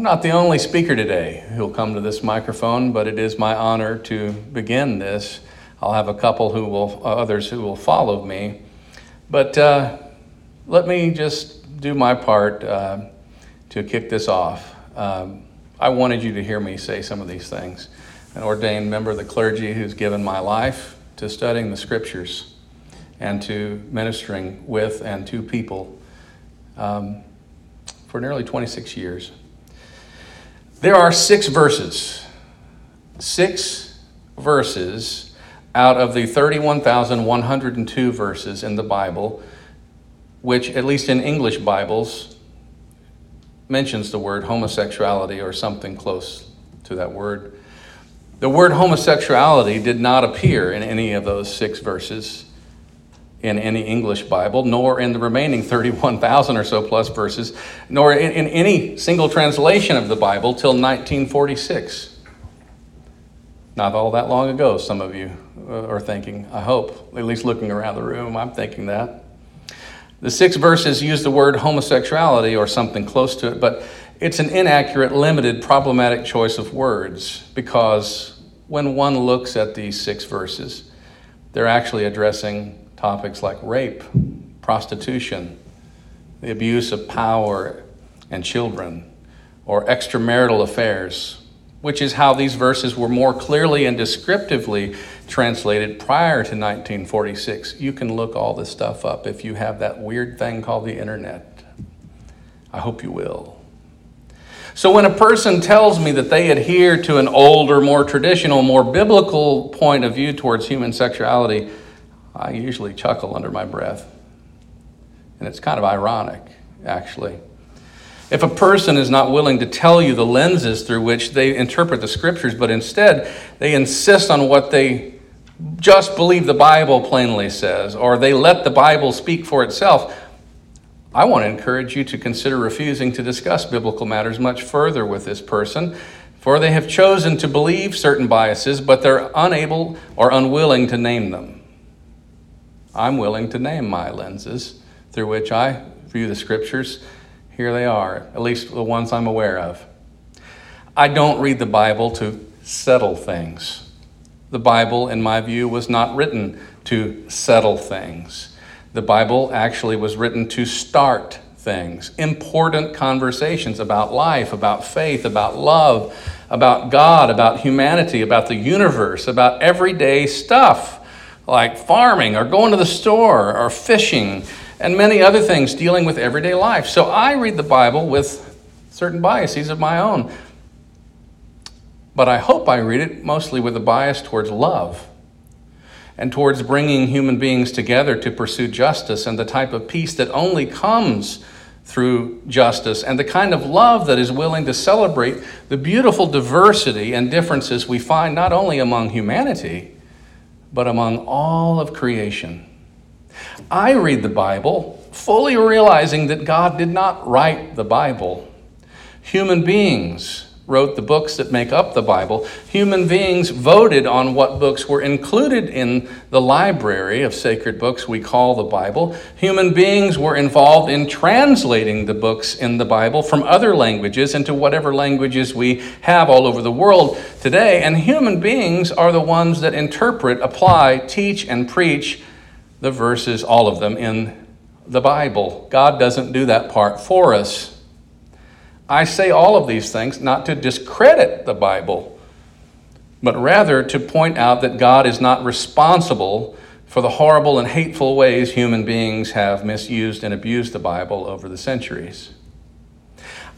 I'm not the only speaker today who'll come to this microphone, but it is my honor to begin this. I'll have a couple who will, uh, others who will follow me. But uh, let me just do my part uh, to kick this off. Um, I wanted you to hear me say some of these things. An ordained member of the clergy who's given my life to studying the scriptures and to ministering with and to people um, for nearly 26 years. There are six verses, six verses out of the 31,102 verses in the Bible, which, at least in English Bibles, mentions the word homosexuality or something close to that word. The word homosexuality did not appear in any of those six verses in any English Bible, nor in the remaining 31,000 or so plus verses, nor in, in, any single translation of the Bible till 1946. Not all that long ago, some of you uh, are thinking, I hope, at least looking around the room, I'm thinking that. The six verses use the word homosexuality or something close to it, but it's an inaccurate, limited, problematic choice of words because when one looks at these six verses, they're actually addressing topics like rape, prostitution, the abuse of power and children, or extramarital affairs, which is how these verses were more clearly and descriptively translated prior to 1946. You can look all this stuff up if you have that weird thing called the internet. I hope you will. So, when a person tells me that they adhere to an older, more traditional, more biblical point of view towards human sexuality, I usually chuckle under my breath. And it's kind of ironic, actually. If a person is not willing to tell you the lenses through which they interpret the scriptures, but instead they insist on what they just believe the Bible plainly says, or they let the Bible speak for itself, I want to encourage you to consider refusing to discuss biblical matters much further with this person, for they have chosen to believe certain biases, but they're unable or unwilling to name them. I'm willing to name my lenses through which I view the scriptures. Here they are, at least the ones I'm aware of. I don't read the Bible to settle things. The Bible, in my view, was not written to settle things. The Bible actually was written to start things, important conversations about life, about faith, about love, about God, about humanity, about the universe, about everyday stuff like farming or going to the store or fishing and many other things dealing with everyday life. So I read the Bible with certain biases of my own. But I hope I read it mostly with a bias towards love and towards bringing human beings together to pursue justice and the type of peace that only comes through justice and the kind of love that is willing to celebrate the beautiful diversity and differences we find not only among humanity but among all of creation. I read the Bible fully realizing that God did not write the Bible. Human beings wrote the books that make up the Bible. Human beings voted on what books were included in the library of sacred books we call the Bible. Human beings were involved in translating the books in the Bible from other languages into whatever languages we have all over the world today. And human beings are the ones that interpret, apply, teach, and preach the verses, all of them, in the Bible. God doesn't do that part for us. I say all of these things not to discredit the Bible, but rather to point out that God is not responsible for the horrible and hateful ways human beings have misused and abused the Bible over the centuries.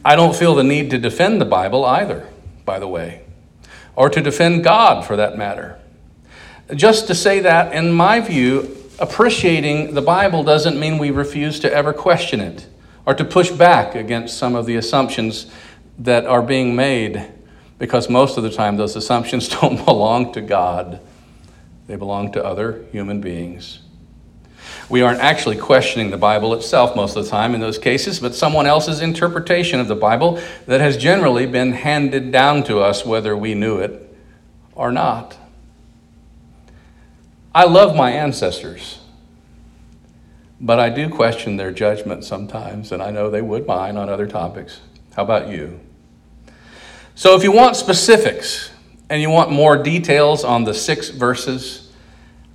I don't feel the need to defend the Bible either, by the way, or to defend God for that matter. Just to say that, in my view, appreciating the Bible doesn't mean we refuse to ever question it or to push back against some of the assumptions that are being made, because most of the time those assumptions don't belong to God, they belong to other human beings. We aren't actually questioning the Bible itself most of the time in those cases, but someone else's interpretation of the Bible that has generally been handed down to us, whether we knew it or not. I love my ancestors. But I do question their judgment sometimes, and I know they would mine on other topics. How about you? So, if you want specifics and you want more details on the six verses,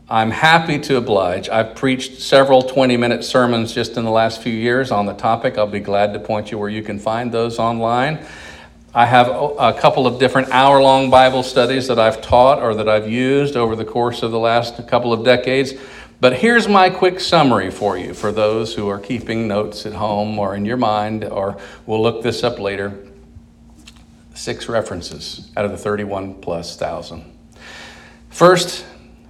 I'm happy to oblige. I've preached several 20 minute sermons just in the last few years on the topic. I'll be glad to point you where you can find those online. I have a couple of different hour long Bible studies that I've taught or that I've used over the course of the last couple of decades. But here's my quick summary for you for those who are keeping notes at home or in your mind, or we'll look this up later. Six references out of the 31 plus thousand. First,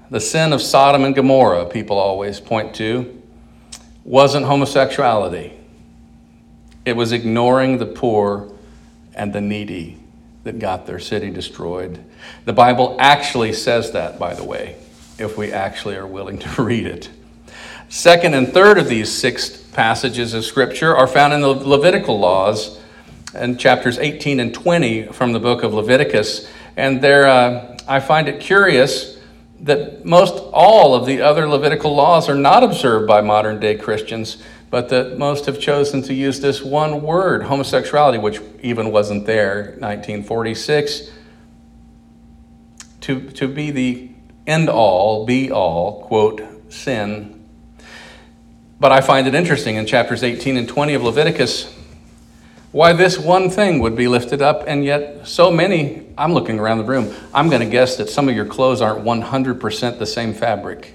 the sin of Sodom and Gomorrah, people always point to, wasn't homosexuality. It was ignoring the poor and the needy that got their city destroyed. The Bible actually says that, by the way if we actually are willing to read it. Second and third of these six passages of Scripture are found in the Levitical laws in chapters 18 and 20 from the book of Leviticus. And there, uh, I find it curious that most all of the other Levitical laws are not observed by modern day Christians, but that most have chosen to use this one word, homosexuality, which even wasn't there 1946, to, to be the end all, be all, quote, sin. But I find it interesting in chapters 18 and 20 of Leviticus why this one thing would be lifted up, and yet so many. I'm looking around the room. I'm going to guess that some of your clothes aren't 100% the same fabric,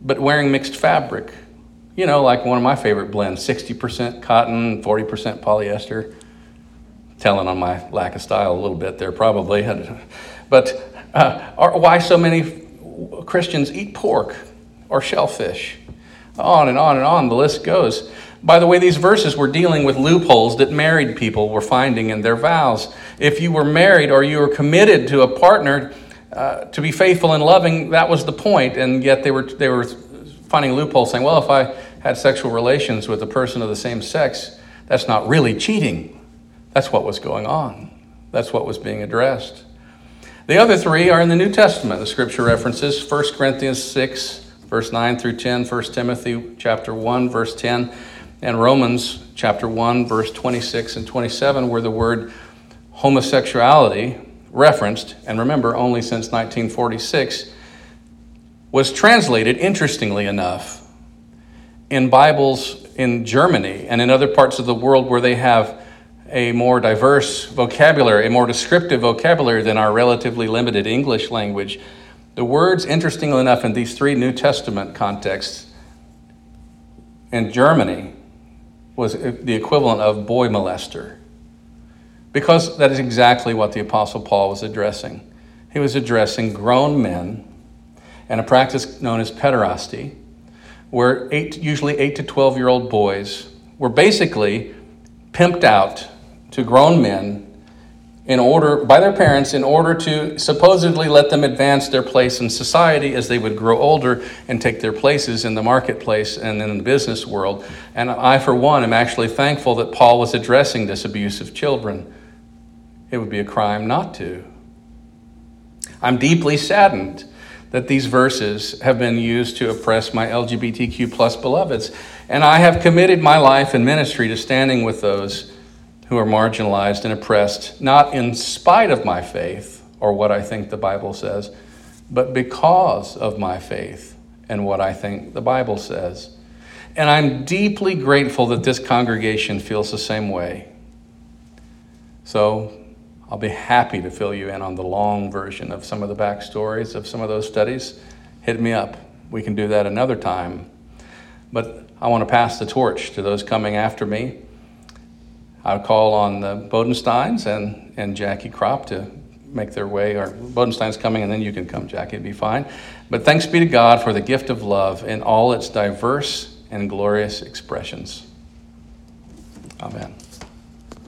but wearing mixed fabric. You know, like one of my favorite blends 60% cotton, 40% polyester. Telling on my lack of style a little bit there, probably. But uh, why so many Christians eat pork or shellfish. On and on and on, the list goes. By the way, these verses were dealing with loopholes that married people were finding in their vows. If you were married or you were committed to a partner uh, to be faithful and loving, that was the point. And yet they were, they were finding loopholes saying, well, if I had sexual relations with a person of the same sex, that's not really cheating. That's what was going on, that's what was being addressed. The other three are in the New Testament, the scripture references 1 Corinthians 6, verse 9 through 10, 1 Timothy chapter 1, verse 10, and Romans chapter 1, verse 26 and 27, where the word homosexuality referenced, and remember, only since 1946, was translated, interestingly enough, in Bibles in Germany and in other parts of the world where they have a more diverse vocabulary, a more descriptive vocabulary than our relatively limited English language. The words, interestingly enough, in these three New Testament contexts, in Germany, was the equivalent of boy molester. Because that is exactly what the Apostle Paul was addressing. He was addressing grown men and a practice known as pederasty, where eight, usually 8 to 12 year old boys were basically pimped out to grown men in order by their parents in order to supposedly let them advance their place in society as they would grow older and take their places in the marketplace and in the business world. And I, for one, am actually thankful that Paul was addressing this abuse of children. It would be a crime not to. I'm deeply saddened that these verses have been used to oppress my LGBTQ plus beloveds. And I have committed my life and ministry to standing with those who are marginalized and oppressed, not in spite of my faith or what I think the Bible says, but because of my faith and what I think the Bible says. And I'm deeply grateful that this congregation feels the same way. So I'll be happy to fill you in on the long version of some of the backstories of some of those studies. Hit me up. We can do that another time. But I want to pass the torch to those coming after me. I'll call on the Bodensteins and, and Jackie Crop to make their way, or Bodenstein's coming, and then you can come, Jackie, it'd be fine. But thanks be to God for the gift of love in all its diverse and glorious expressions. Amen.